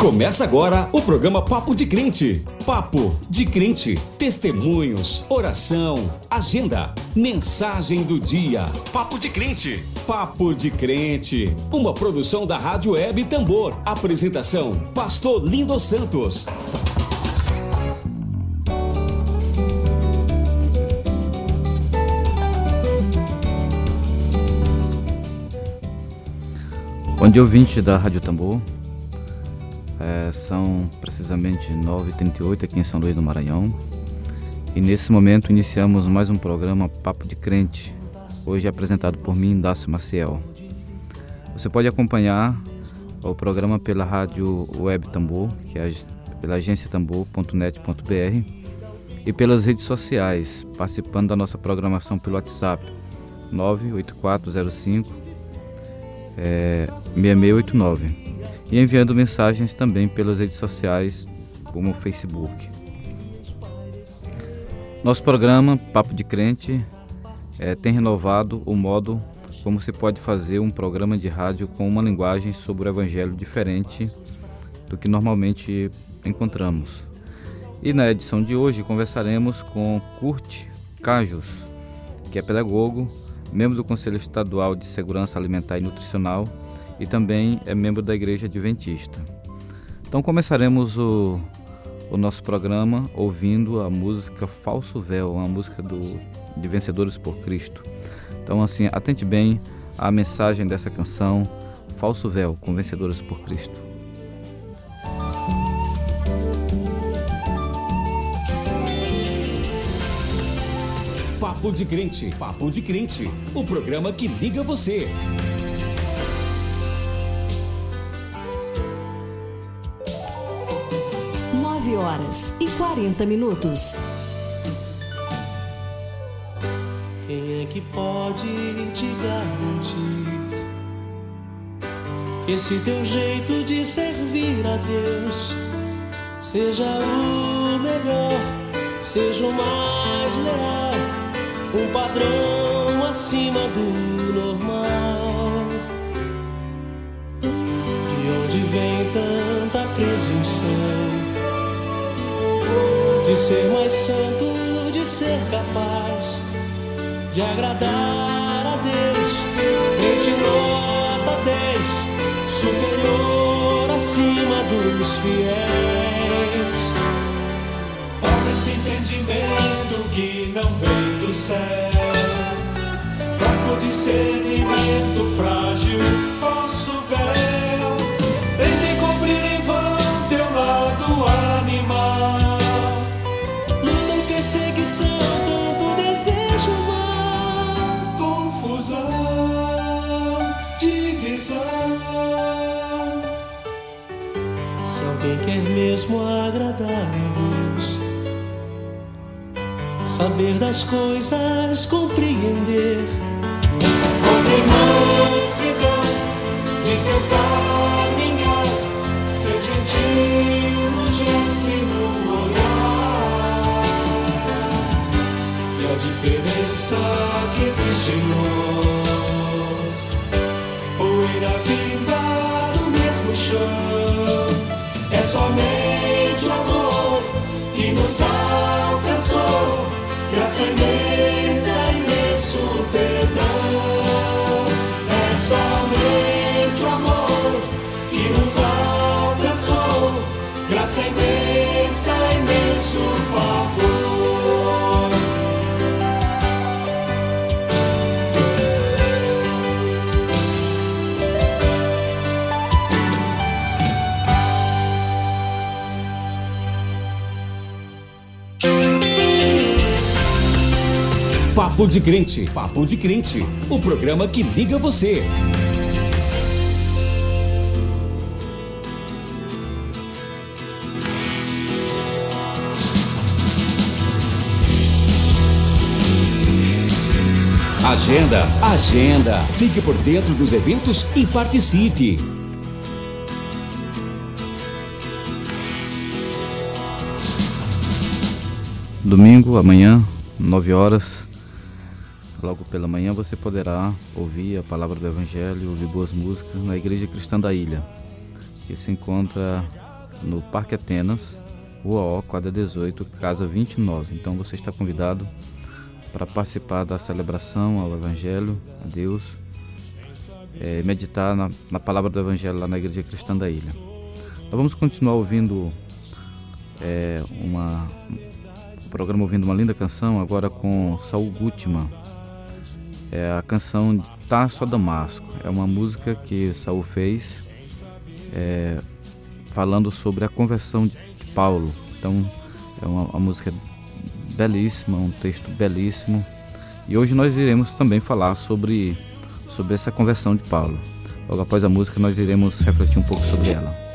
Começa agora o programa Papo de Crente. Papo de Crente. Testemunhos, oração, agenda, mensagem do dia. Papo de Crente. Papo de Crente. Uma produção da Rádio Web Tambor. Apresentação: Pastor Lindo Santos. Bom dia, ouvinte da Rádio Tambor. É, são precisamente 9h38 aqui em São Luís do Maranhão. E nesse momento iniciamos mais um programa Papo de Crente, hoje apresentado por mim, Dácio Maciel. Você pode acompanhar o programa pela rádio Web Tambor, que é pela agência tambor.net.br e pelas redes sociais, participando da nossa programação pelo WhatsApp 98405 é, 6689 e enviando mensagens também pelas redes sociais, como o Facebook. Nosso programa Papo de Crente é, tem renovado o modo como se pode fazer um programa de rádio com uma linguagem sobre o Evangelho diferente do que normalmente encontramos. E na edição de hoje conversaremos com Kurt Cajos, que é pedagogo, membro do Conselho Estadual de Segurança Alimentar e Nutricional e também é membro da Igreja Adventista. Então começaremos o, o nosso programa ouvindo a música Falso Véu, uma música do, de Vencedores por Cristo. Então assim, atente bem à mensagem dessa canção Falso Véu, com Vencedores por Cristo. Papo de Crente, Papo de Crente, o programa que liga você. Horas e 40 minutos. Quem é que pode te garantir que esse teu jeito de servir a Deus seja o melhor, seja o mais leal, um padrão acima do normal? De onde vem tanta presunção? De ser mais santo, de ser capaz de agradar a Deus. Crente nota 10, superior acima dos fiéis. Pobre esse entendimento que não vem do céu, fraco discernimento, frágil, falso Alguém quer mesmo agradar a Deus, saber das coisas, compreender. Mostre mansidão de seu caminhar, ser gentil no gesto e no olhar a diferença que existe em nós. Poeira vinda no mesmo chão. Somente o amor que nos alcançou. Graça imensa, imenso perdão. É somente o amor que nos alcançou. Graça imensa, imenso favor. Papo de Crente, Papo de Crente, o programa que liga você. Agenda, agenda. Fique por dentro dos eventos e participe. Domingo, amanhã, 9 horas, logo pela manhã, você poderá ouvir a palavra do Evangelho, ouvir boas músicas na Igreja Cristã da Ilha, que se encontra no Parque Atenas, Rua O, quadra 18, casa 29. Então você está convidado para participar da celebração ao Evangelho, a Deus, é, meditar na, na, palavra do Evangelho lá na Igreja Cristã da Ilha. Nós vamos continuar ouvindo é, uma, um programa, ouvindo uma linda canção, agora com Saul Gutman. É a canção de Tasso a Damasco. É uma música que Saul fez é, falando sobre a conversão de Paulo. Então é uma, uma música belíssima, um texto belíssimo. E hoje nós iremos também falar sobre, sobre essa conversão de Paulo. Logo após a música, nós iremos refletir um pouco sobre ela.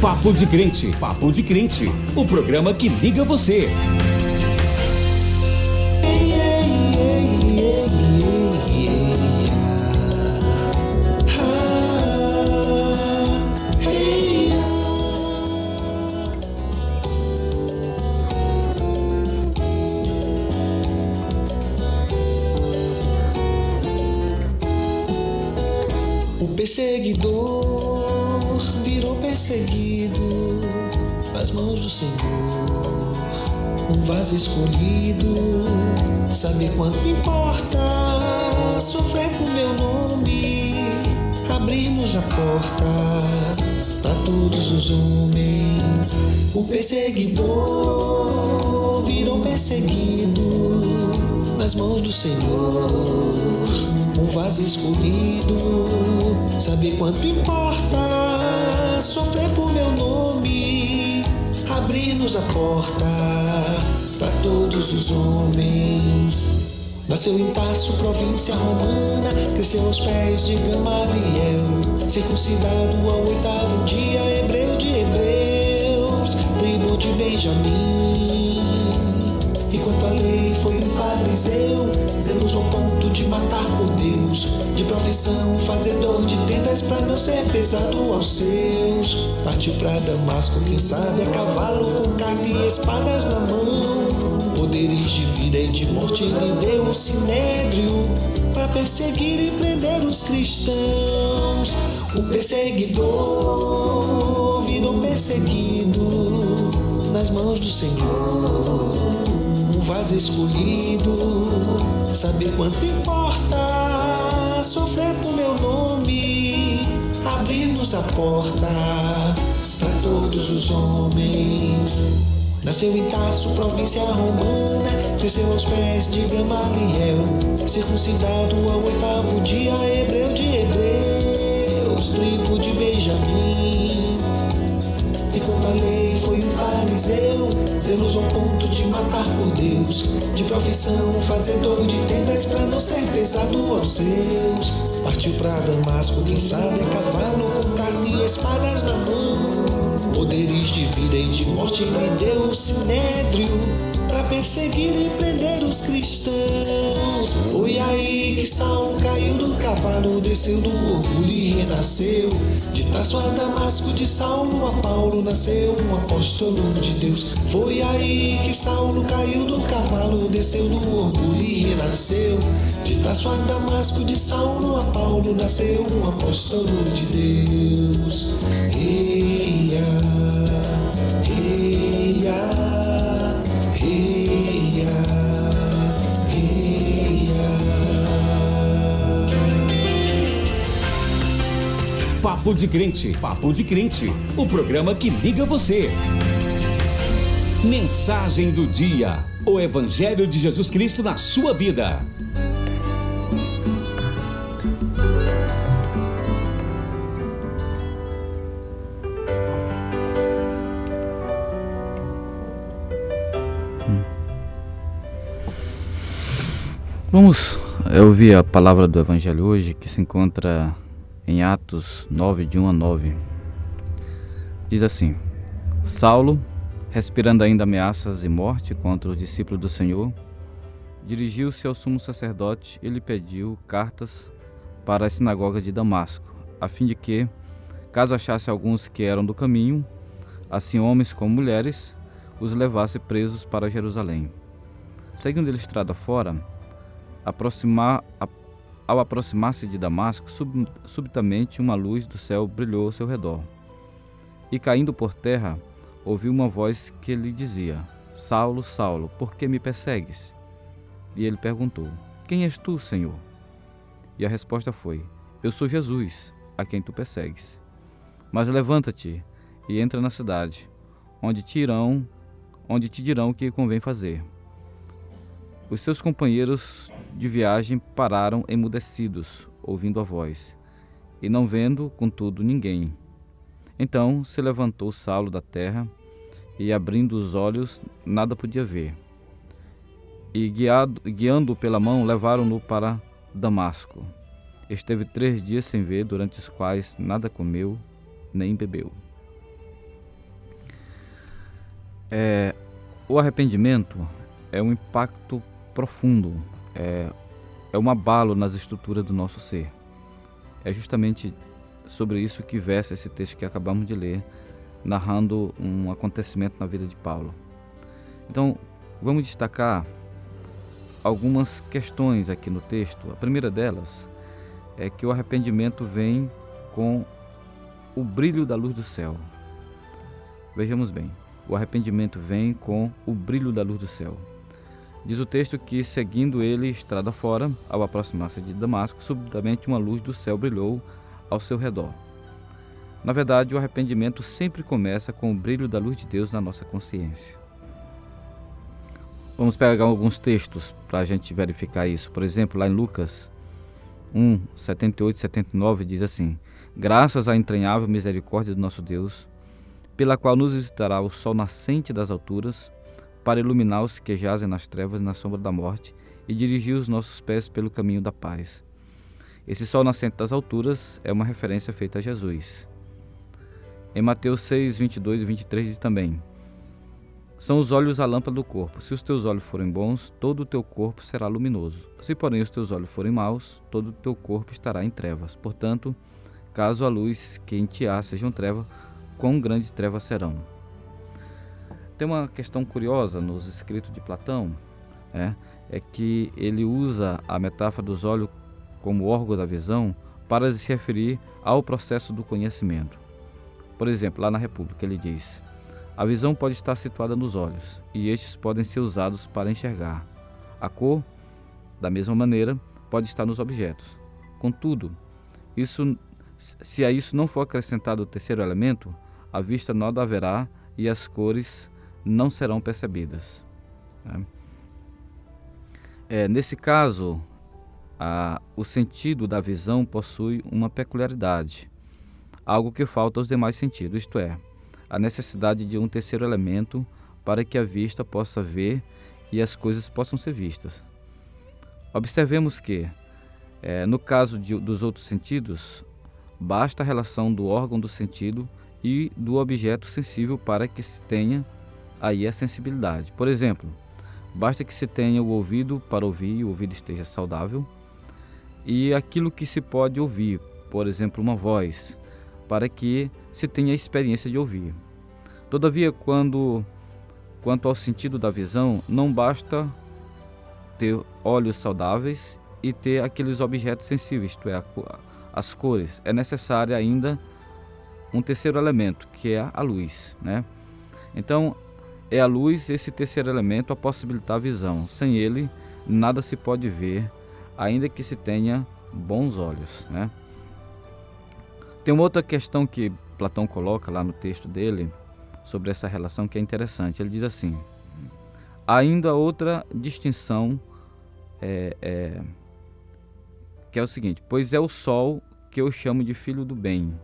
Papo de Crente, Papo de Crente, o programa que liga você. Senhor. Um vaso escolhido, saber quanto importa sofrer por meu nome. Abrimos a porta para todos os homens. O perseguidor virou perseguido nas mãos do Senhor um vaso escolhido. Saber quanto importa sofrer abrir-nos a porta para todos os homens. Nasceu em Tarso, província romana, cresceu aos pés de Gamaliel, circuncidado ao oitavo dia, hebreu de hebreus, tribo de Benjamim. E quanto à lei foi um fariseu, zeloso ao ponto de matar por Deus. De profissão, fazedor de tendas para não ser pesado aos seus. Partiu para Damasco, quem sabe, a cavalo com carne e espadas na mão. Poderes de vida e de morte lhe deu o sinédrio para perseguir e prender os cristãos. O perseguidor virou perseguido nas mãos do Senhor vaso escolhido. Saber quanto importa sofrer por meu nome, abrir-nos a porta para todos os homens. Nasceu em Tarso, província romana, cresceu aos pés de Gamaliel, circuncidado ao oitavo dia, hebreu de hebreus, tribo de Benjamim. E quanto a lei foi um fariseu, zeloso ao ponto de matar por Deus. De profissão, fazedor de tendas para não ser pesado aos seus. Partiu para Damasco, quem sabe cavalo, com carne e espadas na mão. Poderes de vida e de morte lhe deu o sinédrio perseguir e prender os cristãos. Foi aí que Saul caiu do cavalo, desceu do orgulho e renasceu. De Tarso a Damasco, de Saulo a Paulo nasceu um apóstolo de Deus. Foi aí que Saulo caiu do cavalo, desceu do orgulho e renasceu. De Tarso a Damasco, de Saulo a Paulo nasceu um apóstolo de Deus. Eia, Papo de Crente, Papo de Crente, o programa que liga você. Mensagem do dia, o Evangelho de Jesus Cristo na sua vida. Vamos ouvir a palavra do Evangelho hoje que se encontra em Atos 9, de 1 a 9. Diz assim: Saulo, respirando ainda ameaças e morte contra os discípulos do Senhor, dirigiu-se ao sumo sacerdote e lhe pediu cartas para a sinagoga de Damasco, a fim de que, caso achasse alguns que eram do caminho, assim homens como mulheres, os levasse presos para Jerusalém. Seguindo ele estrada fora, aproximar, Ao aproximar-se de Damasco, sub, subitamente uma luz do céu brilhou ao seu redor. E caindo por terra, ouviu uma voz que lhe dizia: Saulo, Saulo, por que me persegues? E ele perguntou: Quem és tu, Senhor? E a resposta foi: Eu sou Jesus, a quem tu persegues. Mas levanta-te e entra na cidade, onde te irão, onde te dirão o que convém fazer. Os seus companheiros de viagem pararam emudecidos, ouvindo a voz, e não vendo, contudo, ninguém. Então se levantou Saulo da terra, e abrindo os olhos, nada podia ver. E guiado, guiando-o pela mão, levaram-no para Damasco. Esteve três dias sem ver, durante os quais nada comeu nem bebeu. É, o arrependimento é um impacto profundo, é, é um abalo nas estruturas do nosso ser. É justamente sobre isso que versa esse texto que acabamos de ler, narrando um acontecimento na vida de Paulo. Então, vamos destacar algumas questões aqui no texto. A primeira delas é que o arrependimento vem com o brilho da luz do céu. Vejamos bem, o arrependimento vem com o brilho da luz do céu. Diz o texto que, seguindo ele estrada fora, ao aproximar-se de Damasco, subitamente uma luz do céu brilhou ao seu redor. Na verdade, o arrependimento sempre começa com o brilho da luz de Deus na nossa consciência. Vamos pegar alguns textos para a gente verificar isso. Por exemplo, lá em Lucas 1, 78 e 79 diz assim: Graças à entranhável misericórdia do nosso Deus, pela qual nos visitará o sol nascente das alturas, para iluminar os que jazem nas trevas e na sombra da morte, e dirigir os nossos pés pelo caminho da paz. Esse sol nascente das alturas é uma referência feita a Jesus. Em Mateus 6, 22 e 23 diz também: São os olhos a lâmpada do corpo. Se os teus olhos forem bons, todo o teu corpo será luminoso. Se, porém, os teus olhos forem maus, todo o teu corpo estará em trevas. Portanto, caso a luz que em ti há sejam trevas, quão grandes trevas serão. Tem uma questão curiosa nos escritos de Platão, é, é que ele usa a metáfora dos olhos como órgão da visão para se referir ao processo do conhecimento. Por exemplo, lá na República, ele diz: a visão pode estar situada nos olhos, e estes podem ser usados para enxergar. A cor, da mesma maneira, pode estar nos objetos. Contudo, isso, se a isso não for acrescentado o terceiro elemento, a vista nada haverá e as cores não serão percebidas. Né? É, nesse caso, a, o sentido da visão possui uma peculiaridade, algo que falta aos demais sentidos, isto é, a necessidade de um terceiro elemento para que a vista possa ver e as coisas possam ser vistas. Observemos que, é, no caso de, dos outros sentidos, basta a relação do órgão do sentido e do objeto sensível para que se tenha aí a sensibilidade. Por exemplo, basta que se tenha o ouvido para ouvir e o ouvido esteja saudável, e aquilo que se pode ouvir, por exemplo, uma voz, para que se tenha a experiência de ouvir. Todavia, quando quanto ao sentido da visão, não basta ter olhos saudáveis e ter aqueles objetos sensíveis, isto é, as cores. É necessário ainda um terceiro elemento, que é a luz, né? Então, é a luz esse terceiro elemento a possibilitar a visão. Sem ele, nada se pode ver, ainda que se tenha bons olhos, né? Tem uma outra questão que Platão coloca lá no texto dele sobre essa relação que é interessante. Ele diz assim: ainda outra distinção é, é, que é o seguinte: pois é o sol que eu chamo de filho do bem,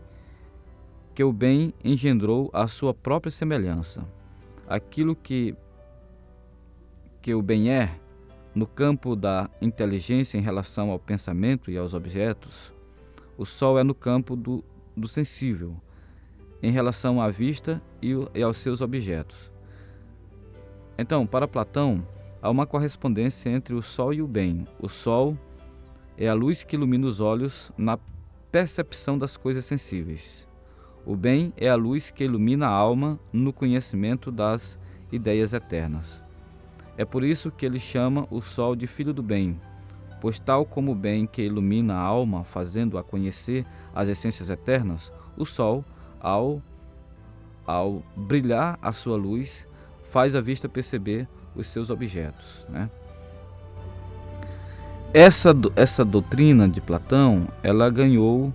que o bem engendrou a sua própria semelhança aquilo que, que o bem é, no campo da inteligência em relação ao pensamento e aos objetos, o sol é no campo do, do sensível, em relação à vista e, e aos seus objetos. Então, para Platão, há uma correspondência entre o sol e o bem. O sol é a luz que ilumina os olhos na percepção das coisas sensíveis. O bem é a luz que ilumina a alma no conhecimento das ideias eternas. É por isso que ele chama o sol de filho do bem, Pois, tal como o bem que ilumina a alma, fazendo-a conhecer as essências eternas, o sol, ao, ao brilhar a sua luz, faz a vista perceber os seus objetos. Né? Essa, essa doutrina de Platão, ela ganhou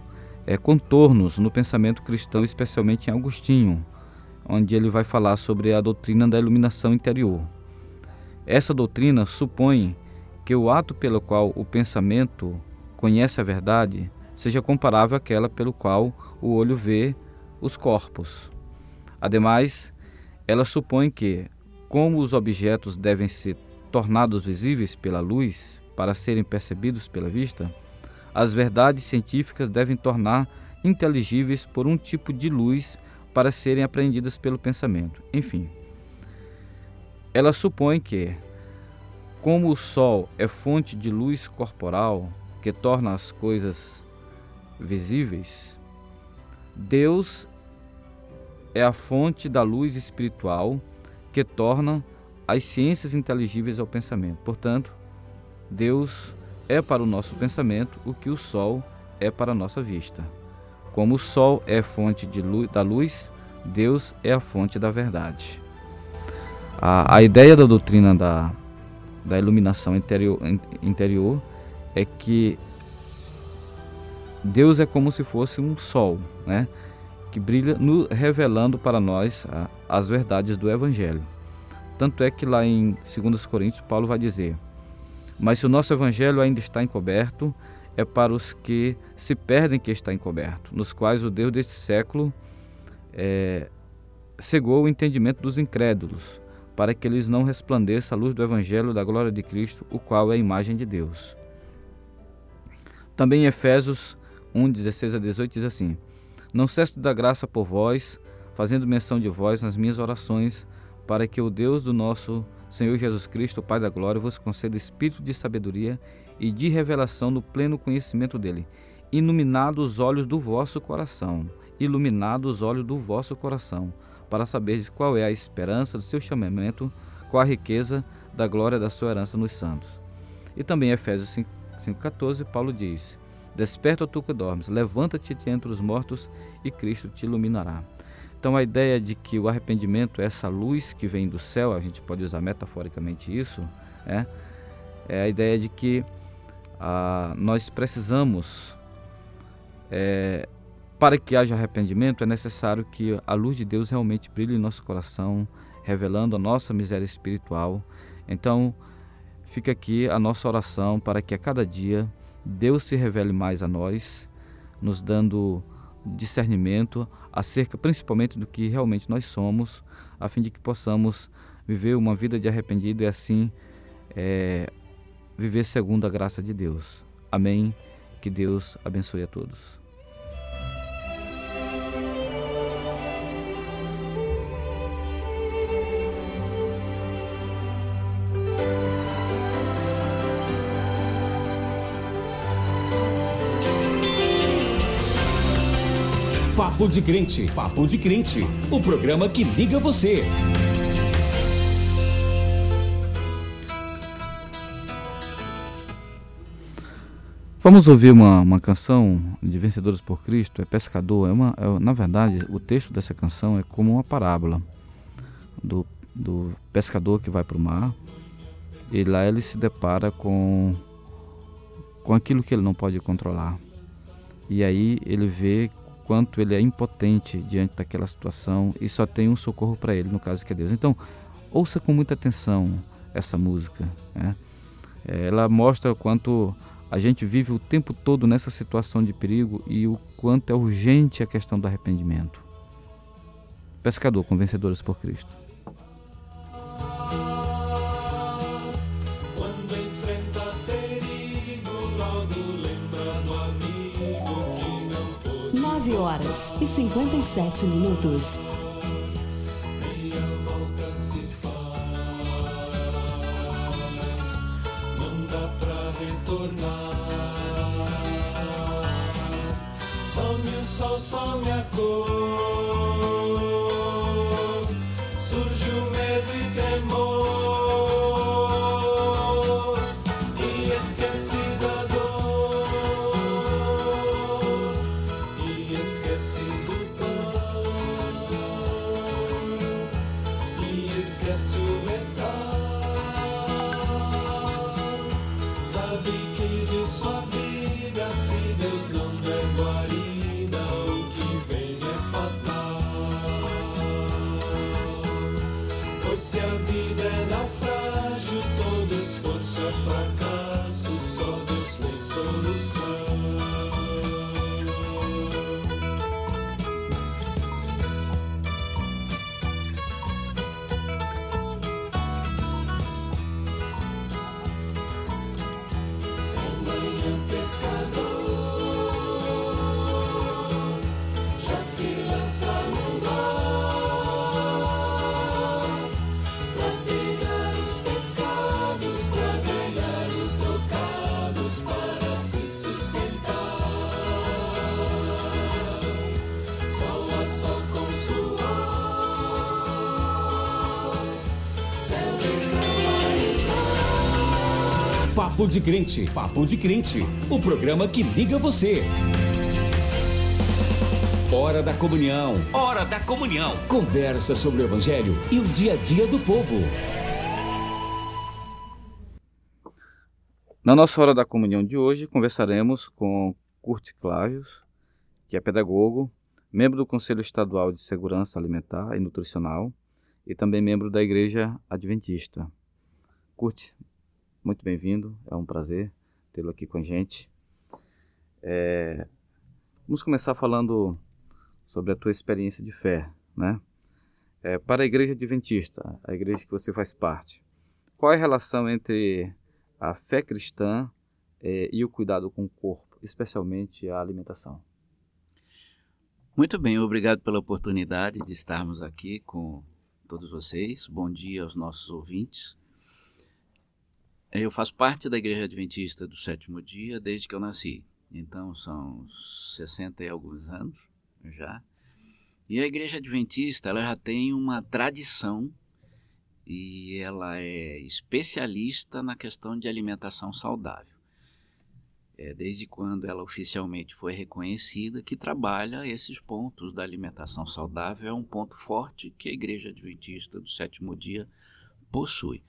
é, contornos no pensamento cristão, especialmente em Agostinho, onde ele vai falar sobre a doutrina da iluminação interior. Essa doutrina supõe que o ato pelo qual o pensamento conhece a verdade seja comparável àquela pelo qual o olho vê os corpos. Ademais, ela supõe que, como os objetos devem ser tornados visíveis pela luz para serem percebidos pela vista, as verdades científicas devem tornar inteligíveis por um tipo de luz para serem aprendidas pelo pensamento. Enfim, ela supõe que, como o Sol é fonte de luz corporal que torna as coisas visíveis, Deus é a fonte da luz espiritual que torna as ciências inteligíveis ao pensamento. Portanto, Deus é para o nosso pensamento o que o Sol é para a nossa vista. Como o Sol é fonte luz, da luz, Deus é a fonte da verdade. A, a ideia da doutrina da, da iluminação interior, interior é que Deus é como se fosse um sol, né? que brilha no, revelando para nós a, as verdades do Evangelho. Tanto é que lá em 2 Coríntios, Paulo vai dizer: Mas se o nosso Evangelho ainda está encoberto, é para os que se perdem que está encoberto, nos quais o Deus deste século é, cegou o entendimento dos incrédulos, para que eles não resplandeça a luz do Evangelho da glória de Cristo, o qual é a imagem de Deus. Também em Efésios 1, 16 a 18 diz assim: Não cesso dar graça por vós, fazendo menção de vós nas minhas orações, para que o Deus do nosso Senhor Jesus Cristo, Pai da glória, vos conceda espírito de sabedoria e de revelação no pleno conhecimento dele, iluminado os olhos do vosso coração, iluminado os olhos do vosso coração, para saberes qual é a esperança do seu chamamento, qual a riqueza da glória da sua herança nos santos. E também Efésios 5,14, Paulo diz: Desperta tu que dormes, levanta-te entre os mortos e Cristo te iluminará. Então a ideia de que o arrependimento é essa luz que vem do céu, a gente pode usar metaforicamente isso, é, é a ideia de que ah, nós precisamos, é, para que haja arrependimento, é necessário que a luz de Deus realmente brilhe em nosso coração, revelando a nossa miséria espiritual. Então, fica aqui a nossa oração para que a cada dia Deus se revele mais a nós, nos dando discernimento acerca principalmente do que realmente nós somos, a fim de que possamos viver uma vida de arrependido e assim é, viver segundo a graça de Deus. Amém. Que Deus abençoe a todos. Papo de Crente, Papo de Crente, o programa que liga você. Vamos ouvir uma, uma canção de Vencedores por Cristo, é Pescador. É uma, é, na verdade, o texto dessa canção é como uma parábola do, do pescador que vai para o mar e lá ele se depara com, com aquilo que ele não pode controlar. E aí ele vê quanto ele é impotente diante daquela situação e só tem um socorro para ele, no caso que é Deus. Então, ouça com muita atenção essa música. Né? É, ela mostra o quanto a gente vive o tempo todo nessa situação de perigo e o quanto é urgente a questão do arrependimento. Pescador com vencedores por Cristo. E cinquenta e sete minutos. Papo de Crente. Papo de Crente. O programa que liga você. Hora da comunhão. Hora da comunhão. Conversa sobre o evangelho e o dia a dia do povo. Na nossa hora da comunhão de hoje, conversaremos com Kurt Clavius, que é pedagogo, membro do Conselho Estadual de Segurança Alimentar e Nutricional e também membro da Igreja Adventista. Kurt, muito bem-vindo, é um prazer tê-lo aqui com a gente. É, vamos começar falando sobre a tua experiência de fé, né? É, para a Igreja Adventista, a igreja que você faz parte, qual é a relação entre a fé cristã é, e o cuidado com o corpo, especialmente a alimentação? Muito bem, obrigado pela oportunidade de estarmos aqui com todos vocês. Bom dia aos nossos ouvintes. Eu faço parte da Igreja Adventista do Sétimo Dia desde que eu nasci. Então são 60 e alguns anos já. E a Igreja Adventista ela já tem uma tradição e ela é especialista na questão de alimentação saudável é, desde quando ela oficialmente foi reconhecida, que trabalha esses pontos da alimentação saudável. É um ponto forte que a Igreja Adventista do Sétimo Dia possui.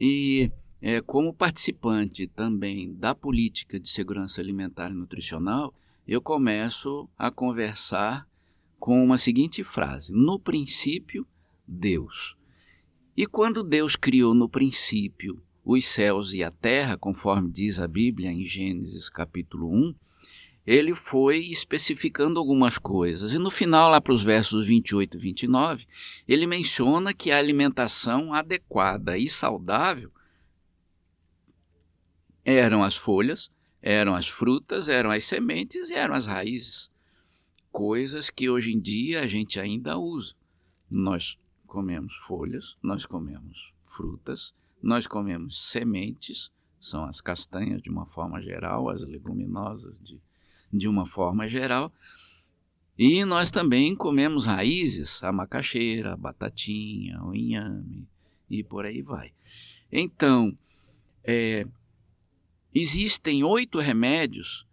E é, como participante também da política de segurança alimentar e nutricional, eu começo a conversar com uma seguinte frase: No princípio, Deus. E quando Deus criou no princípio os céus e a terra, conforme diz a Bíblia em Gênesis capítulo 1, ele foi especificando algumas coisas. E no final, lá para os versos 28 e 29, ele menciona que a alimentação adequada e saudável eram as folhas, eram as frutas, eram as sementes e eram as raízes. Coisas que hoje em dia a gente ainda usa. Nós comemos folhas, nós comemos frutas, nós comemos sementes, são as castanhas de uma forma geral, as leguminosas de, de uma forma geral. E nós também comemos raízes, a macaxeira, a batatinha, o inhame e por aí vai. Então, é, existem oito remédios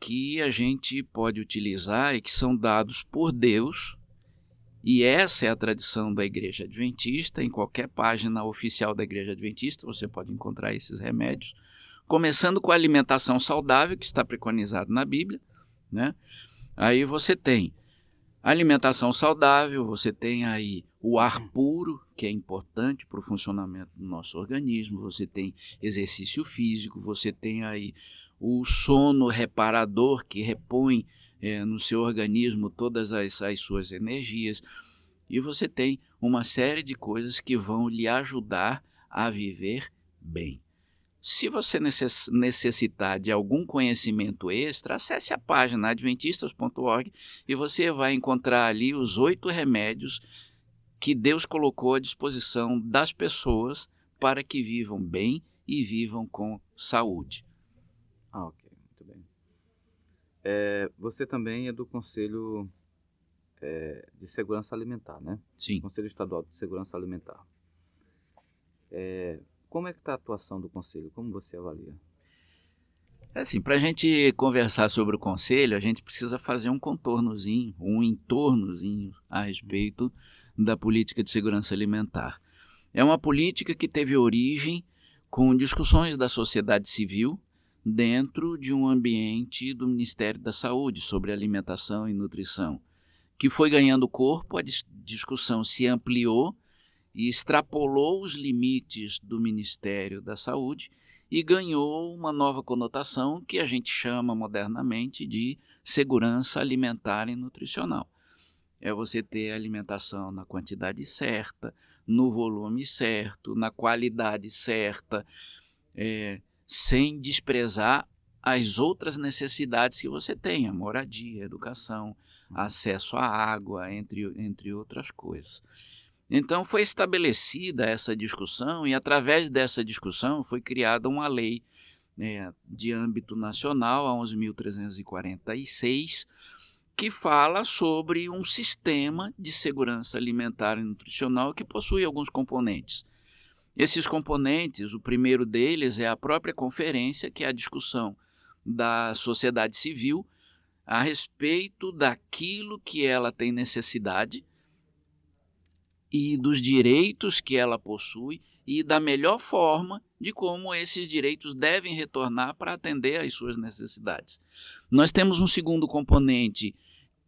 que a gente pode utilizar e que são dados por Deus e essa é a tradição da Igreja Adventista. Em qualquer página oficial da Igreja Adventista você pode encontrar esses remédios, começando com a alimentação saudável, que está preconizado na Bíblia. Né? Aí você tem alimentação saudável, você tem aí o ar puro, que é importante para o funcionamento do nosso organismo, você tem exercício físico, você tem aí o sono reparador, que repõe é, no seu organismo todas as, as suas energias. E você tem uma série de coisas que vão lhe ajudar a viver bem. Se você necessitar de algum conhecimento extra, acesse a página adventistas.org e você vai encontrar ali os oito remédios que Deus colocou à disposição das pessoas para que vivam bem e vivam com saúde. Ah, ok. É, você também é do Conselho é, de Segurança Alimentar, né? Sim. Conselho Estadual de Segurança Alimentar. É, como é que está a atuação do Conselho? Como você avalia? É assim, para a gente conversar sobre o Conselho, a gente precisa fazer um contornozinho, um entornozinho a respeito da política de segurança alimentar. É uma política que teve origem com discussões da sociedade civil dentro de um ambiente do Ministério da Saúde sobre alimentação e nutrição, que foi ganhando corpo, a discussão se ampliou e extrapolou os limites do Ministério da Saúde e ganhou uma nova conotação que a gente chama modernamente de segurança alimentar e nutricional. É você ter alimentação na quantidade certa, no volume certo, na qualidade certa, é, sem desprezar as outras necessidades que você tenha, moradia, educação, acesso à água, entre, entre outras coisas. Então foi estabelecida essa discussão e através dessa discussão foi criada uma lei né, de âmbito nacional, a 11.346, que fala sobre um sistema de segurança alimentar e nutricional que possui alguns componentes. Esses componentes, o primeiro deles é a própria conferência, que é a discussão da sociedade civil a respeito daquilo que ela tem necessidade e dos direitos que ela possui e da melhor forma de como esses direitos devem retornar para atender às suas necessidades. Nós temos um segundo componente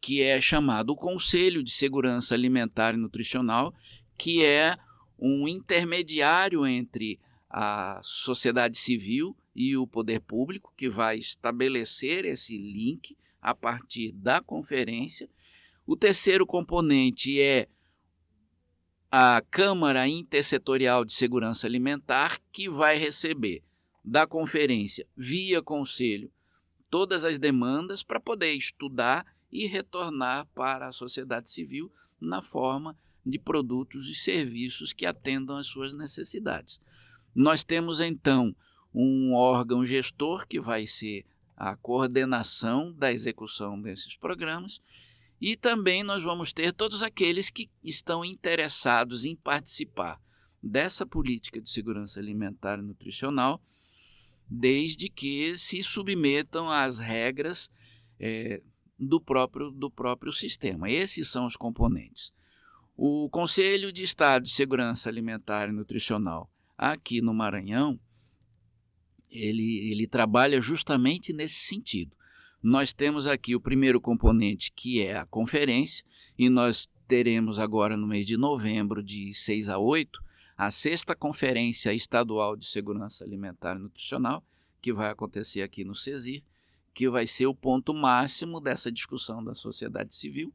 que é chamado o Conselho de Segurança Alimentar e Nutricional, que é um intermediário entre a sociedade civil e o poder público, que vai estabelecer esse link a partir da conferência. O terceiro componente é a Câmara Intersetorial de Segurança Alimentar, que vai receber da conferência, via conselho, todas as demandas para poder estudar e retornar para a sociedade civil na forma de produtos e serviços que atendam às suas necessidades. Nós temos então um órgão gestor que vai ser a coordenação da execução desses programas e também nós vamos ter todos aqueles que estão interessados em participar dessa política de segurança alimentar e nutricional, desde que se submetam às regras é, do, próprio, do próprio sistema. Esses são os componentes. O Conselho de Estado de Segurança Alimentar e Nutricional aqui no Maranhão, ele, ele trabalha justamente nesse sentido. Nós temos aqui o primeiro componente, que é a conferência, e nós teremos agora no mês de novembro, de 6 a 8, a sexta Conferência Estadual de Segurança Alimentar e Nutricional, que vai acontecer aqui no CESIR, que vai ser o ponto máximo dessa discussão da sociedade civil.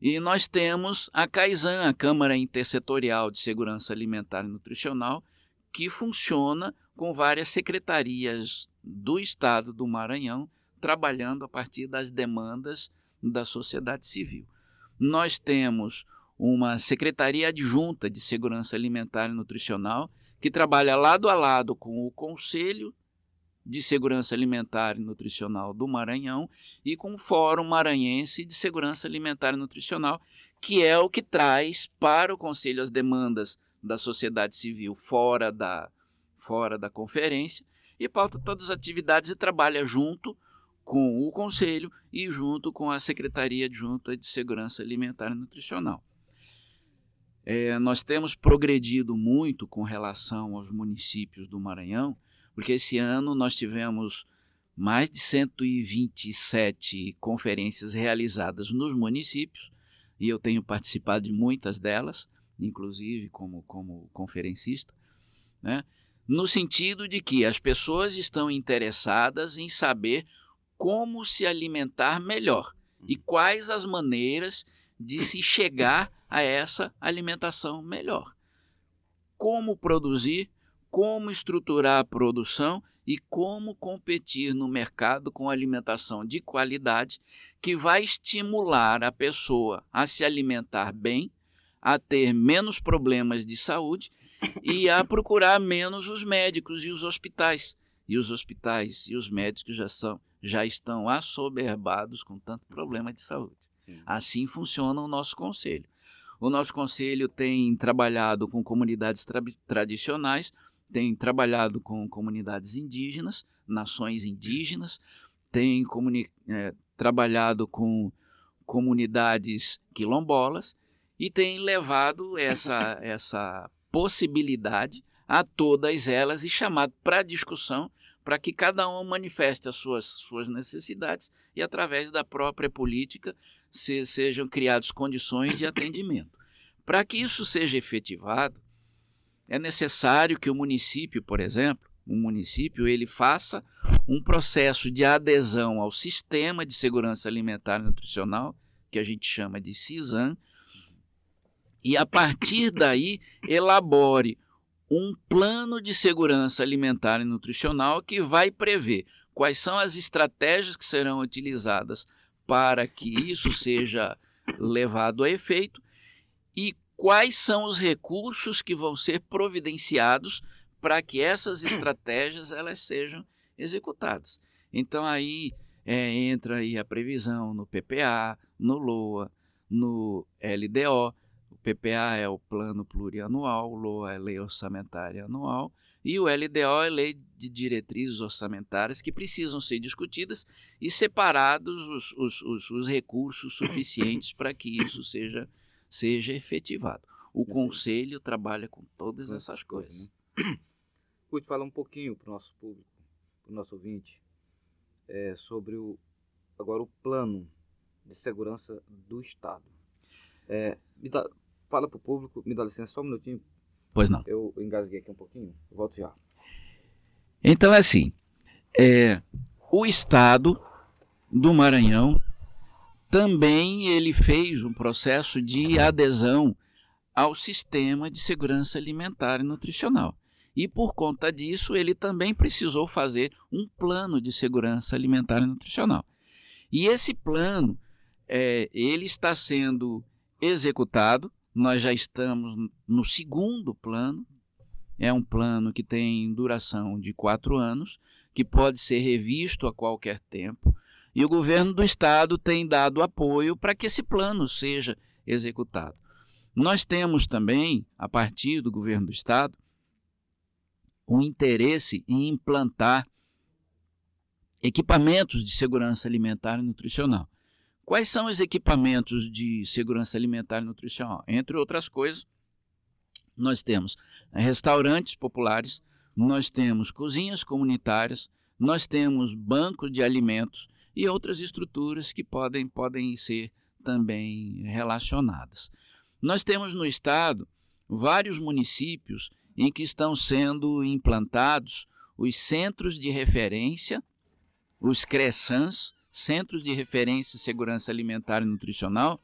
E nós temos a CAISAN, a Câmara Intersetorial de Segurança Alimentar e Nutricional, que funciona com várias secretarias do Estado do Maranhão trabalhando a partir das demandas da sociedade civil. Nós temos uma Secretaria Adjunta de Segurança Alimentar e Nutricional que trabalha lado a lado com o Conselho de Segurança Alimentar e Nutricional do Maranhão e com o Fórum Maranhense de Segurança Alimentar e Nutricional, que é o que traz para o Conselho as demandas da sociedade civil fora da, fora da conferência e pauta todas as atividades e trabalha junto com o Conselho e junto com a Secretaria Adjunta de Segurança Alimentar e Nutricional. É, nós temos progredido muito com relação aos municípios do Maranhão, porque esse ano nós tivemos mais de 127 conferências realizadas nos municípios, e eu tenho participado de muitas delas, inclusive como, como conferencista, né? no sentido de que as pessoas estão interessadas em saber como se alimentar melhor e quais as maneiras de se chegar a essa alimentação melhor. Como produzir, como estruturar a produção e como competir no mercado com alimentação de qualidade que vai estimular a pessoa a se alimentar bem, a ter menos problemas de saúde e a procurar menos os médicos e os hospitais. E os hospitais e os médicos já são já estão assoberbados com tanto problema de saúde. Sim. Assim funciona o nosso conselho. O nosso conselho tem trabalhado com comunidades tra tradicionais, tem trabalhado com comunidades indígenas, nações indígenas, tem é, trabalhado com comunidades quilombolas e tem levado essa, essa possibilidade a todas elas e chamado para discussão para que cada um manifeste as suas, suas necessidades e, através da própria política, se, sejam criadas condições de atendimento. Para que isso seja efetivado, é necessário que o município, por exemplo, o município ele faça um processo de adesão ao sistema de segurança alimentar e nutricional, que a gente chama de CISAM, e a partir daí elabore um plano de segurança alimentar e nutricional que vai prever quais são as estratégias que serão utilizadas para que isso seja levado a efeito e quais são os recursos que vão ser providenciados para que essas estratégias elas sejam executadas. Então aí é, entra aí a previsão no PPA, no LOA, no LDO, PPA é o Plano Plurianual, o LOA é Lei Orçamentária Anual, e o LDO é Lei de Diretrizes Orçamentárias, que precisam ser discutidas e separados os, os, os, os recursos suficientes para que isso seja, seja efetivado. O Conselho trabalha com todas essas coisas. Né? Pude falar um pouquinho para o nosso público, para o nosso ouvinte, é, sobre o, agora o plano de segurança do Estado. É, dá, fala para o público, me dá licença só um minutinho. Pois não. Eu engasguei aqui um pouquinho, volto já. Então é assim, é, o Estado do Maranhão também ele fez um processo de adesão ao sistema de segurança alimentar e nutricional. E por conta disso, ele também precisou fazer um plano de segurança alimentar e nutricional. E esse plano, é, ele está sendo executado. Nós já estamos no segundo plano. É um plano que tem duração de quatro anos, que pode ser revisto a qualquer tempo. E o governo do estado tem dado apoio para que esse plano seja executado. Nós temos também, a partir do governo do estado, um interesse em implantar equipamentos de segurança alimentar e nutricional. Quais são os equipamentos de segurança alimentar e nutricional? Entre outras coisas, nós temos restaurantes populares, nós temos cozinhas comunitárias, nós temos bancos de alimentos e outras estruturas que podem, podem ser também relacionadas. Nós temos no estado vários municípios em que estão sendo implantados os centros de referência, os CRESANS, Centros de Referência em Segurança Alimentar e Nutricional,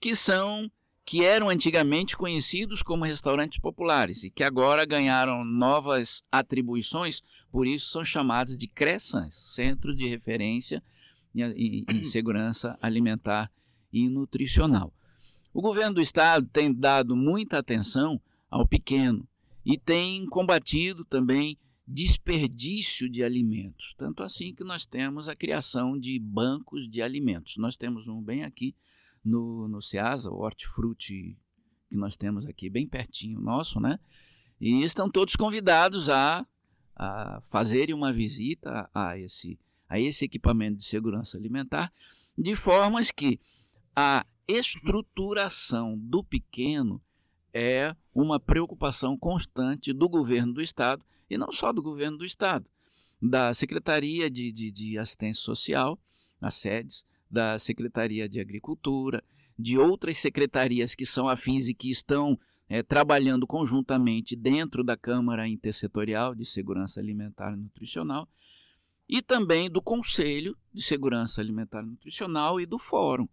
que são que eram antigamente conhecidos como restaurantes populares e que agora ganharam novas atribuições, por isso são chamados de CRESANS, Centro de Referência em Segurança Alimentar e Nutricional. O governo do estado tem dado muita atenção ao pequeno e tem combatido também desperdício de alimentos. Tanto assim que nós temos a criação de bancos de alimentos. Nós temos um bem aqui no, no Ceasa, o Hortifruti, que nós temos aqui bem pertinho nosso, né? E estão todos convidados a, a fazerem uma visita a esse, a esse equipamento de segurança alimentar, de formas que a estruturação do pequeno é uma preocupação constante do governo do Estado, e não só do governo do Estado, da Secretaria de, de, de Assistência Social, as sedes, da Secretaria de Agricultura, de outras secretarias que são afins e que estão é, trabalhando conjuntamente dentro da Câmara Intersetorial de Segurança Alimentar e Nutricional, e também do Conselho de Segurança Alimentar e Nutricional e do Fórum.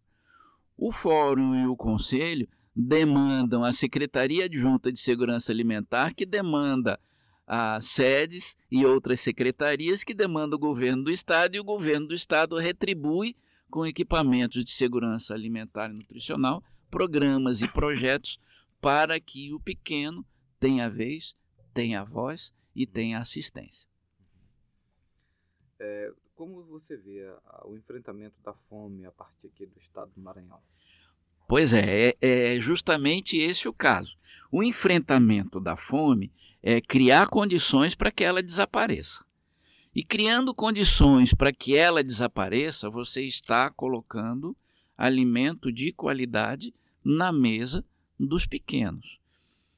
O Fórum e o Conselho demandam a Secretaria Adjunta de Segurança Alimentar, que demanda as sedes e outras secretarias que demandam o governo do Estado, e o governo do Estado retribui com equipamentos de segurança alimentar e nutricional, programas e projetos para que o pequeno tenha vez, tenha voz e tenha assistência. É, como você vê a, o enfrentamento da fome a partir aqui do estado do Maranhão? Pois é, é, é justamente esse o caso. O enfrentamento da fome é criar condições para que ela desapareça. E criando condições para que ela desapareça, você está colocando alimento de qualidade na mesa dos pequenos.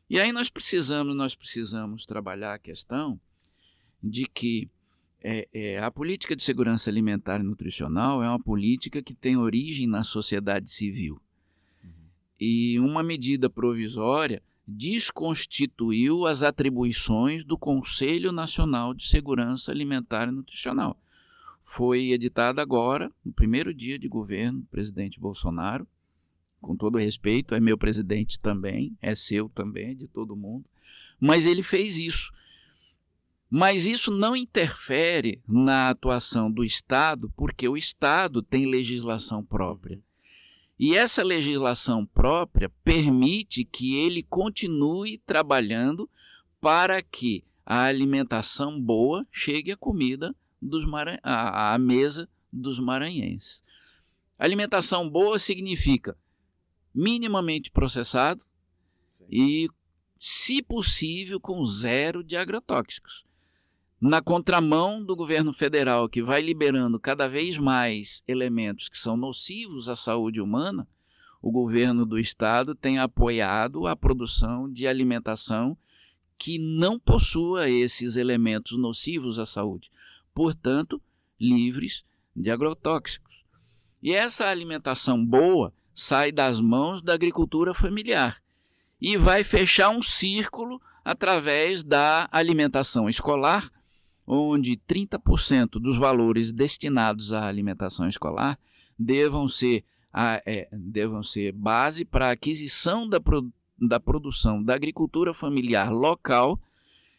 E aí nós precisamos, nós precisamos trabalhar a questão de que é, é, a política de segurança alimentar e nutricional é uma política que tem origem na sociedade civil. Uhum. E uma medida provisória desconstituiu as atribuições do Conselho Nacional de Segurança Alimentar e Nutricional. Foi editada agora, no primeiro dia de governo presidente Bolsonaro. Com todo respeito, é meu presidente também, é seu também, de todo mundo. Mas ele fez isso mas isso não interfere na atuação do Estado, porque o Estado tem legislação própria. E essa legislação própria permite que ele continue trabalhando para que a alimentação boa chegue à comida dos Maran... à, à mesa dos maranhenses. Alimentação boa significa minimamente processado e, se possível, com zero de agrotóxicos. Na contramão do governo federal, que vai liberando cada vez mais elementos que são nocivos à saúde humana, o governo do estado tem apoiado a produção de alimentação que não possua esses elementos nocivos à saúde, portanto, livres de agrotóxicos. E essa alimentação boa sai das mãos da agricultura familiar e vai fechar um círculo através da alimentação escolar, onde 30% dos valores destinados à alimentação escolar devam ser, a, é, devam ser base para a aquisição da, da produção da agricultura familiar local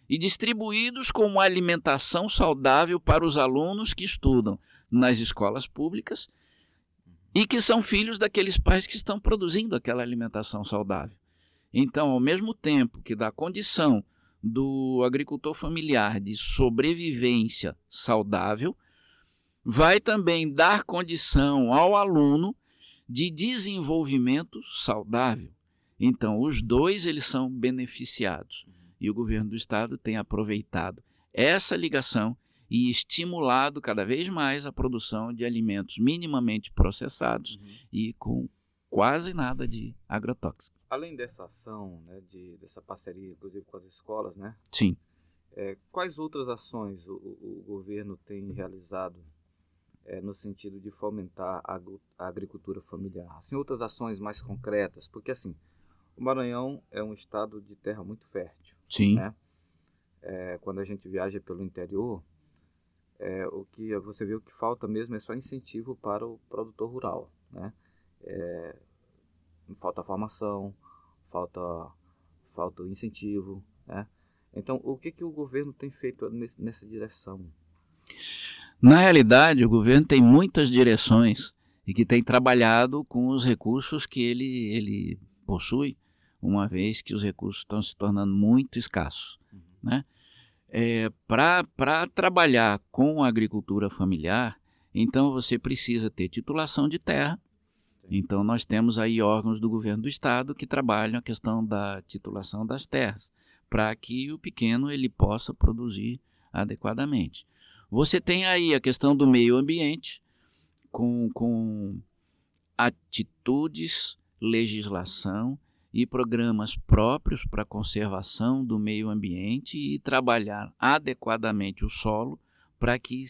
e distribuídos como alimentação saudável para os alunos que estudam nas escolas públicas e que são filhos daqueles pais que estão produzindo aquela alimentação saudável. Então, ao mesmo tempo que dá condição do agricultor familiar de sobrevivência saudável, vai também dar condição ao aluno de desenvolvimento saudável. Então, os dois eles são beneficiados. E o governo do estado tem aproveitado essa ligação e estimulado cada vez mais a produção de alimentos minimamente processados uhum. e com quase nada de agrotóxico. Além dessa ação, né, de, dessa parceria, inclusive com as escolas, né? Sim. É, quais outras ações o, o, governo tem realizado é, no sentido de fomentar a, a agricultura familiar? Assim, outras ações mais concretas, porque assim, o Maranhão é um estado de terra muito fértil. Sim. Né? É, quando a gente viaja pelo interior, é, o que você vê o que falta mesmo é só incentivo para o produtor rural, né? É, falta formação, falta falta incentivo, né? Então, o que que o governo tem feito nesse, nessa direção? Na realidade, o governo tem muitas direções e que tem trabalhado com os recursos que ele ele possui, uma vez que os recursos estão se tornando muito escassos, uhum. né? É, Para trabalhar com a agricultura familiar, então você precisa ter titulação de terra, então, nós temos aí órgãos do governo do estado que trabalham a questão da titulação das terras, para que o pequeno ele possa produzir adequadamente. Você tem aí a questão do meio ambiente, com, com atitudes, legislação e programas próprios para conservação do meio ambiente e trabalhar adequadamente o solo para que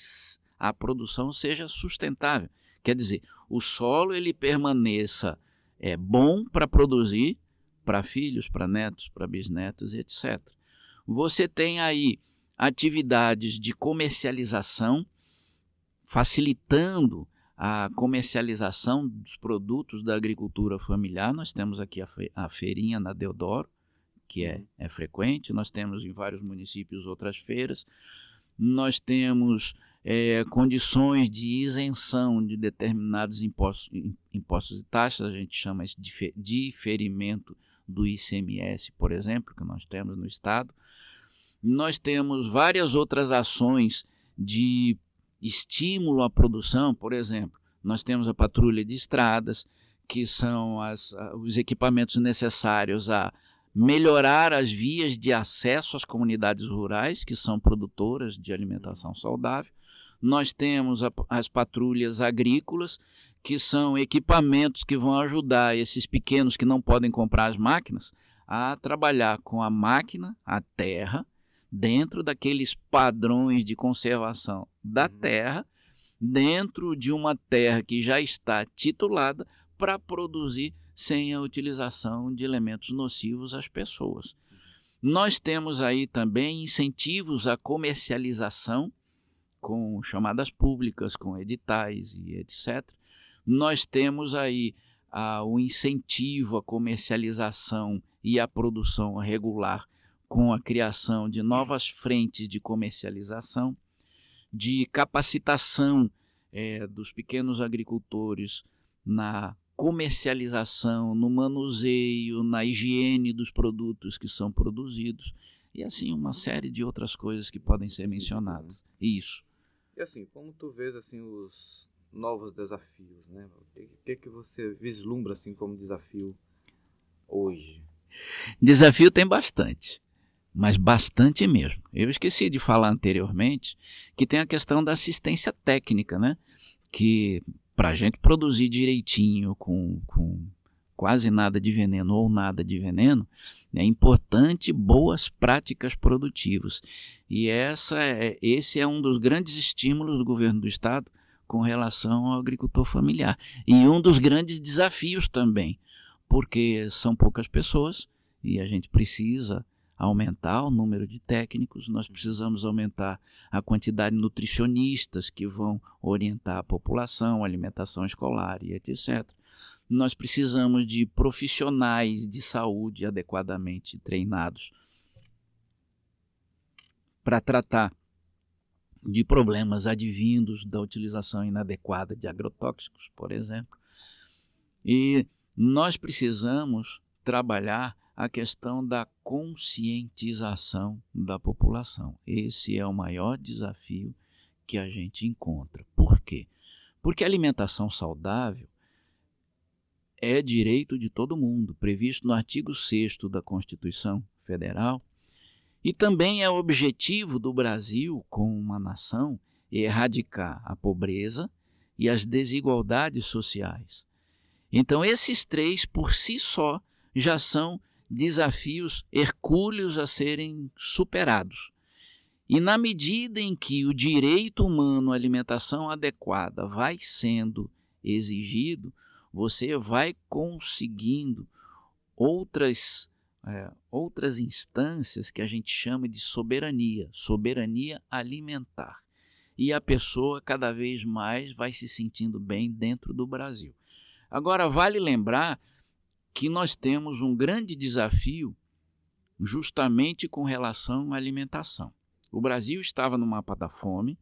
a produção seja sustentável. Quer dizer, o solo ele permaneça é, bom para produzir para filhos, para netos, para bisnetos, etc. Você tem aí atividades de comercialização, facilitando a comercialização dos produtos da agricultura familiar. Nós temos aqui a, fe a feirinha na Deodoro, que é, é frequente, nós temos em vários municípios outras feiras. Nós temos é, condições de isenção de determinados impostos, impostos e taxas, a gente chama isso de diferimento do ICMS, por exemplo, que nós temos no Estado. Nós temos várias outras ações de estímulo à produção, por exemplo, nós temos a patrulha de estradas, que são as, os equipamentos necessários a melhorar as vias de acesso às comunidades rurais, que são produtoras de alimentação saudável. Nós temos a, as patrulhas agrícolas, que são equipamentos que vão ajudar esses pequenos que não podem comprar as máquinas a trabalhar com a máquina, a terra, dentro daqueles padrões de conservação da uhum. terra, dentro de uma terra que já está titulada para produzir sem a utilização de elementos nocivos às pessoas. Nós temos aí também incentivos à comercialização com chamadas públicas, com editais e etc. Nós temos aí ah, o incentivo à comercialização e à produção regular com a criação de novas frentes de comercialização, de capacitação é, dos pequenos agricultores na comercialização, no manuseio, na higiene dos produtos que são produzidos e assim uma série de outras coisas que podem ser mencionadas. Isso. E assim, como tu vês assim os novos desafios, né? O que, que você vislumbra assim como desafio hoje? Desafio tem bastante, mas bastante mesmo. Eu esqueci de falar anteriormente que tem a questão da assistência técnica, né? Que para a gente produzir direitinho, com, com quase nada de veneno ou nada de veneno, é importante boas práticas produtivas. E essa é, esse é um dos grandes estímulos do governo do estado com relação ao agricultor familiar. E um dos grandes desafios também, porque são poucas pessoas e a gente precisa aumentar o número de técnicos, nós precisamos aumentar a quantidade de nutricionistas que vão orientar a população, alimentação escolar e etc nós precisamos de profissionais de saúde adequadamente treinados para tratar de problemas advindos da utilização inadequada de agrotóxicos, por exemplo. E nós precisamos trabalhar a questão da conscientização da população. Esse é o maior desafio que a gente encontra. Por quê? Porque alimentação saudável é direito de todo mundo, previsto no artigo 6 da Constituição Federal, e também é objetivo do Brasil, como uma nação, erradicar a pobreza e as desigualdades sociais. Então, esses três, por si só, já são desafios hercúleos a serem superados. E na medida em que o direito humano à alimentação adequada vai sendo exigido, você vai conseguindo outras, é, outras instâncias que a gente chama de soberania, soberania alimentar. E a pessoa cada vez mais vai se sentindo bem dentro do Brasil. Agora, vale lembrar que nós temos um grande desafio justamente com relação à alimentação. O Brasil estava no mapa da fome,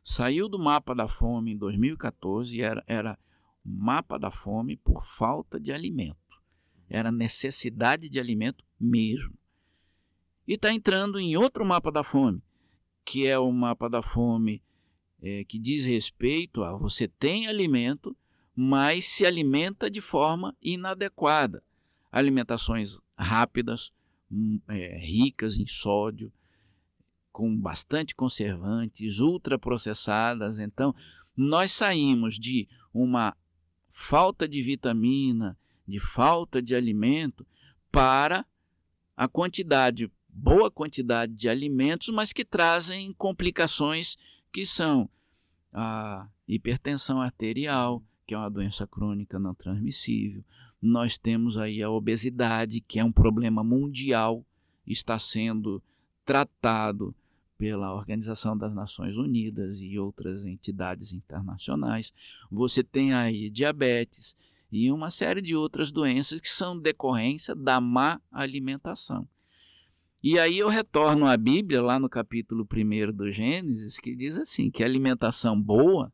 saiu do mapa da fome em 2014, era, era mapa da fome por falta de alimento. Era necessidade de alimento mesmo. E está entrando em outro mapa da fome, que é o mapa da fome é, que diz respeito a você tem alimento, mas se alimenta de forma inadequada. Alimentações rápidas, hum, é, ricas em sódio, com bastante conservantes, ultraprocessadas. Então, nós saímos de uma falta de vitamina, de falta de alimento, para a quantidade, boa quantidade de alimentos, mas que trazem complicações que são a hipertensão arterial, que é uma doença crônica não transmissível. Nós temos aí a obesidade, que é um problema mundial, está sendo tratado pela Organização das Nações Unidas e outras entidades internacionais. Você tem aí diabetes e uma série de outras doenças que são decorrência da má alimentação. E aí eu retorno à Bíblia, lá no capítulo 1 do Gênesis, que diz assim: que alimentação boa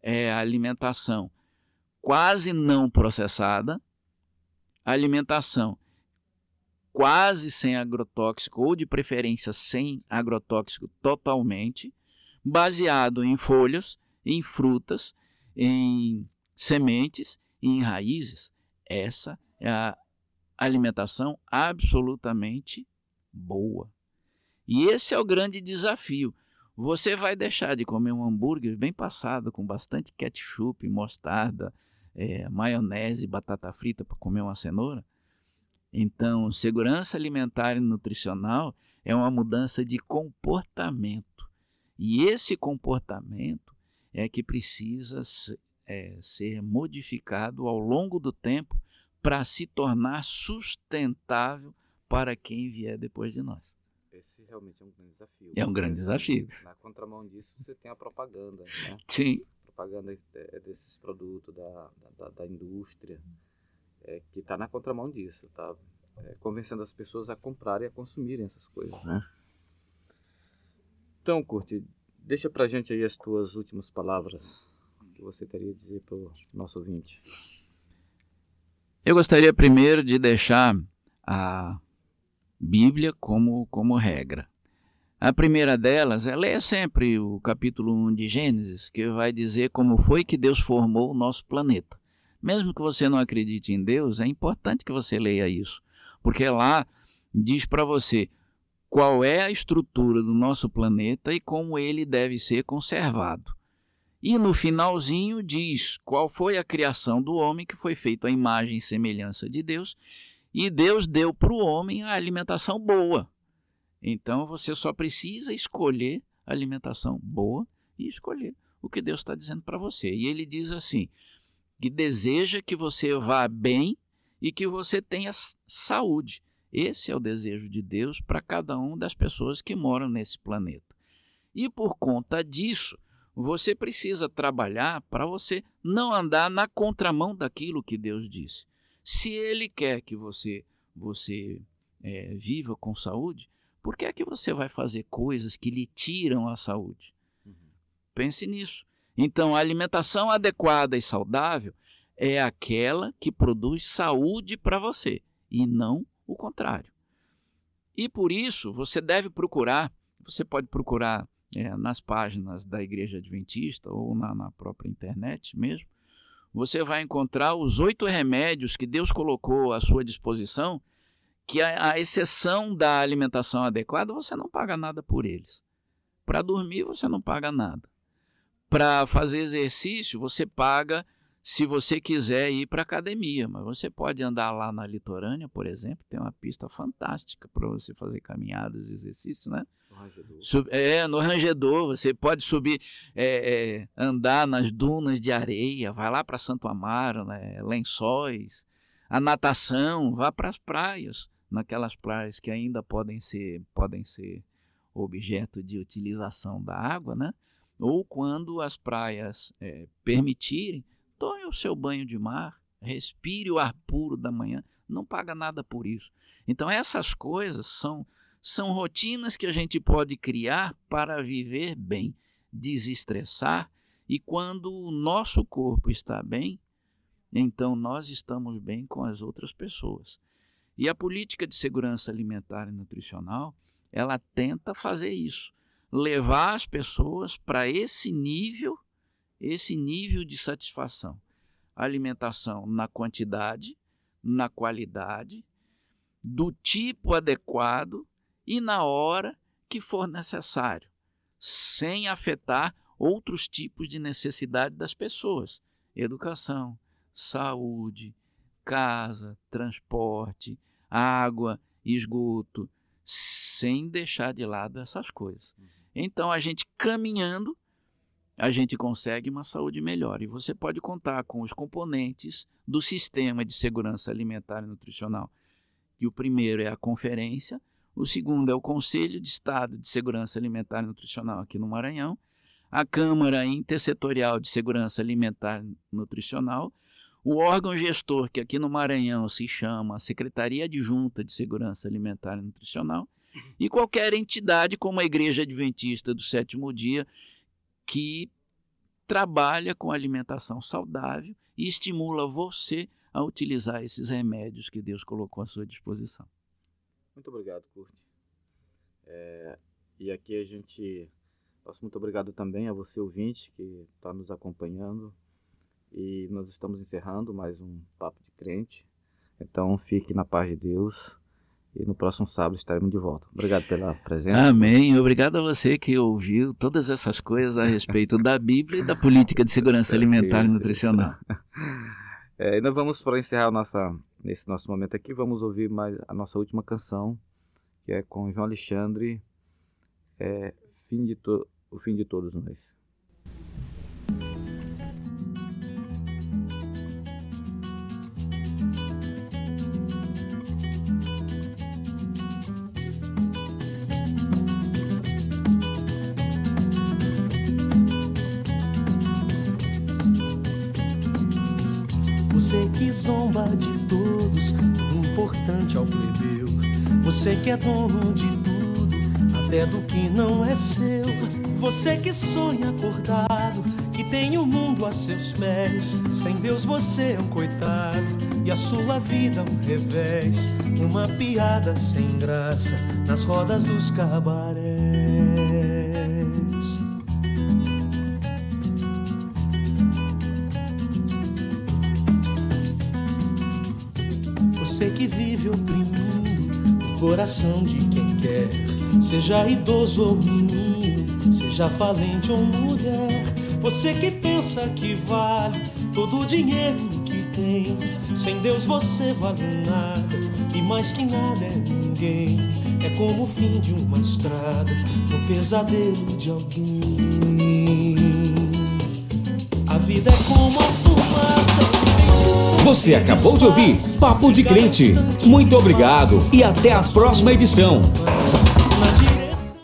é a alimentação quase não processada, alimentação quase sem agrotóxico ou de preferência sem agrotóxico totalmente, baseado em folhas, em frutas, em sementes e em raízes. Essa é a alimentação absolutamente boa. E esse é o grande desafio. Você vai deixar de comer um hambúrguer bem passado, com bastante ketchup, mostarda, é, maionese, batata frita para comer uma cenoura? Então, segurança alimentar e nutricional é uma mudança de comportamento. E esse comportamento é que precisa é, ser modificado ao longo do tempo para se tornar sustentável para quem vier depois de nós. Esse realmente é um grande desafio. É um grande desafio. Na contramão disso, você tem a propaganda. Né? Sim. A propaganda é, é desses produtos da, da, da indústria é, que está na contramão disso, tá é, convencendo as pessoas a comprarem e a consumirem essas coisas, né? Então, Curti, deixa pra gente aí as tuas últimas palavras que você teria a dizer para o nosso ouvinte. Eu gostaria primeiro de deixar a Bíblia como, como regra. A primeira delas, é leia sempre o capítulo 1 de Gênesis, que vai dizer como foi que Deus formou o nosso planeta. Mesmo que você não acredite em Deus, é importante que você leia isso, porque lá diz para você qual é a estrutura do nosso planeta e como ele deve ser conservado. E no finalzinho diz qual foi a criação do homem que foi feito à imagem e semelhança de Deus, e Deus deu para o homem a alimentação boa. Então você só precisa escolher a alimentação boa e escolher o que Deus está dizendo para você. E ele diz assim: que deseja que você vá bem e que você tenha saúde. Esse é o desejo de Deus para cada uma das pessoas que moram nesse planeta. E por conta disso, você precisa trabalhar para você não andar na contramão daquilo que Deus disse. Se Ele quer que você você é, viva com saúde, por que é que você vai fazer coisas que lhe tiram a saúde? Uhum. Pense nisso. Então, a alimentação adequada e saudável é aquela que produz saúde para você e não o contrário. E por isso, você deve procurar, você pode procurar é, nas páginas da Igreja Adventista ou na, na própria internet mesmo, você vai encontrar os oito remédios que Deus colocou à sua disposição que a, a exceção da alimentação adequada, você não paga nada por eles. Para dormir, você não paga nada. Para fazer exercício, você paga se você quiser ir para academia, mas você pode andar lá na litorânea, por exemplo, tem uma pista fantástica para você fazer caminhadas e exercícios, né? No é, no rangedor, você pode subir, é, é, andar nas dunas de areia, vai lá para Santo Amaro, né? lençóis, a natação, vá para as praias naquelas praias que ainda podem ser, podem ser objeto de utilização da água, né? Ou quando as praias é, permitirem, tome o seu banho de mar, respire o ar puro da manhã, não paga nada por isso. Então essas coisas são, são rotinas que a gente pode criar para viver bem, desestressar, e quando o nosso corpo está bem, então nós estamos bem com as outras pessoas. E a política de segurança alimentar e nutricional, ela tenta fazer isso, levar as pessoas para esse nível, esse nível de satisfação. Alimentação na quantidade, na qualidade, do tipo adequado e na hora que for necessário, sem afetar outros tipos de necessidade das pessoas: educação, saúde, casa, transporte, água, esgoto, sem deixar de lado essas coisas. Então, a gente caminhando, a gente consegue uma saúde melhor. E você pode contar com os componentes do sistema de segurança alimentar e nutricional. E o primeiro é a conferência, o segundo é o Conselho de Estado de Segurança Alimentar e Nutricional aqui no Maranhão, a Câmara Intersetorial de Segurança Alimentar e Nutricional o órgão gestor, que aqui no Maranhão se chama Secretaria Adjunta de Segurança Alimentar e Nutricional, e qualquer entidade como a Igreja Adventista do Sétimo Dia, que trabalha com alimentação saudável e estimula você a utilizar esses remédios que Deus colocou à sua disposição. Muito obrigado, Kurt. É, e aqui a gente. Nosso muito obrigado também a você, ouvinte, que está nos acompanhando. E nós estamos encerrando mais um Papo de Crente. Então fique na paz de Deus. E no próximo sábado estaremos de volta. Obrigado pela presença. Amém. Obrigado a você que ouviu todas essas coisas a respeito da Bíblia e da política de segurança alimentar e nutricional. É, e nós vamos, para encerrar nossa, nesse nosso momento aqui, vamos ouvir mais a nossa última canção, que é com João Alexandre, é, fim de O Fim de Todos Nós. Zomba de todos, importante ao plebeu. Você que é dono de tudo, até do que não é seu. Você que sonha acordado, que tem o mundo a seus pés. Sem Deus você é um coitado, e a sua vida um revés. Uma piada sem graça nas rodas dos cabarés. Coração de quem quer, seja idoso ou menino, seja valente ou mulher. Você que pensa que vale todo o dinheiro que tem, sem Deus você vale nada e mais que nada é ninguém. É como o fim de uma estrada, no pesadelo de alguém. A vida é como a. Você acabou de ouvir Papo de Crente. Muito obrigado e até a próxima edição.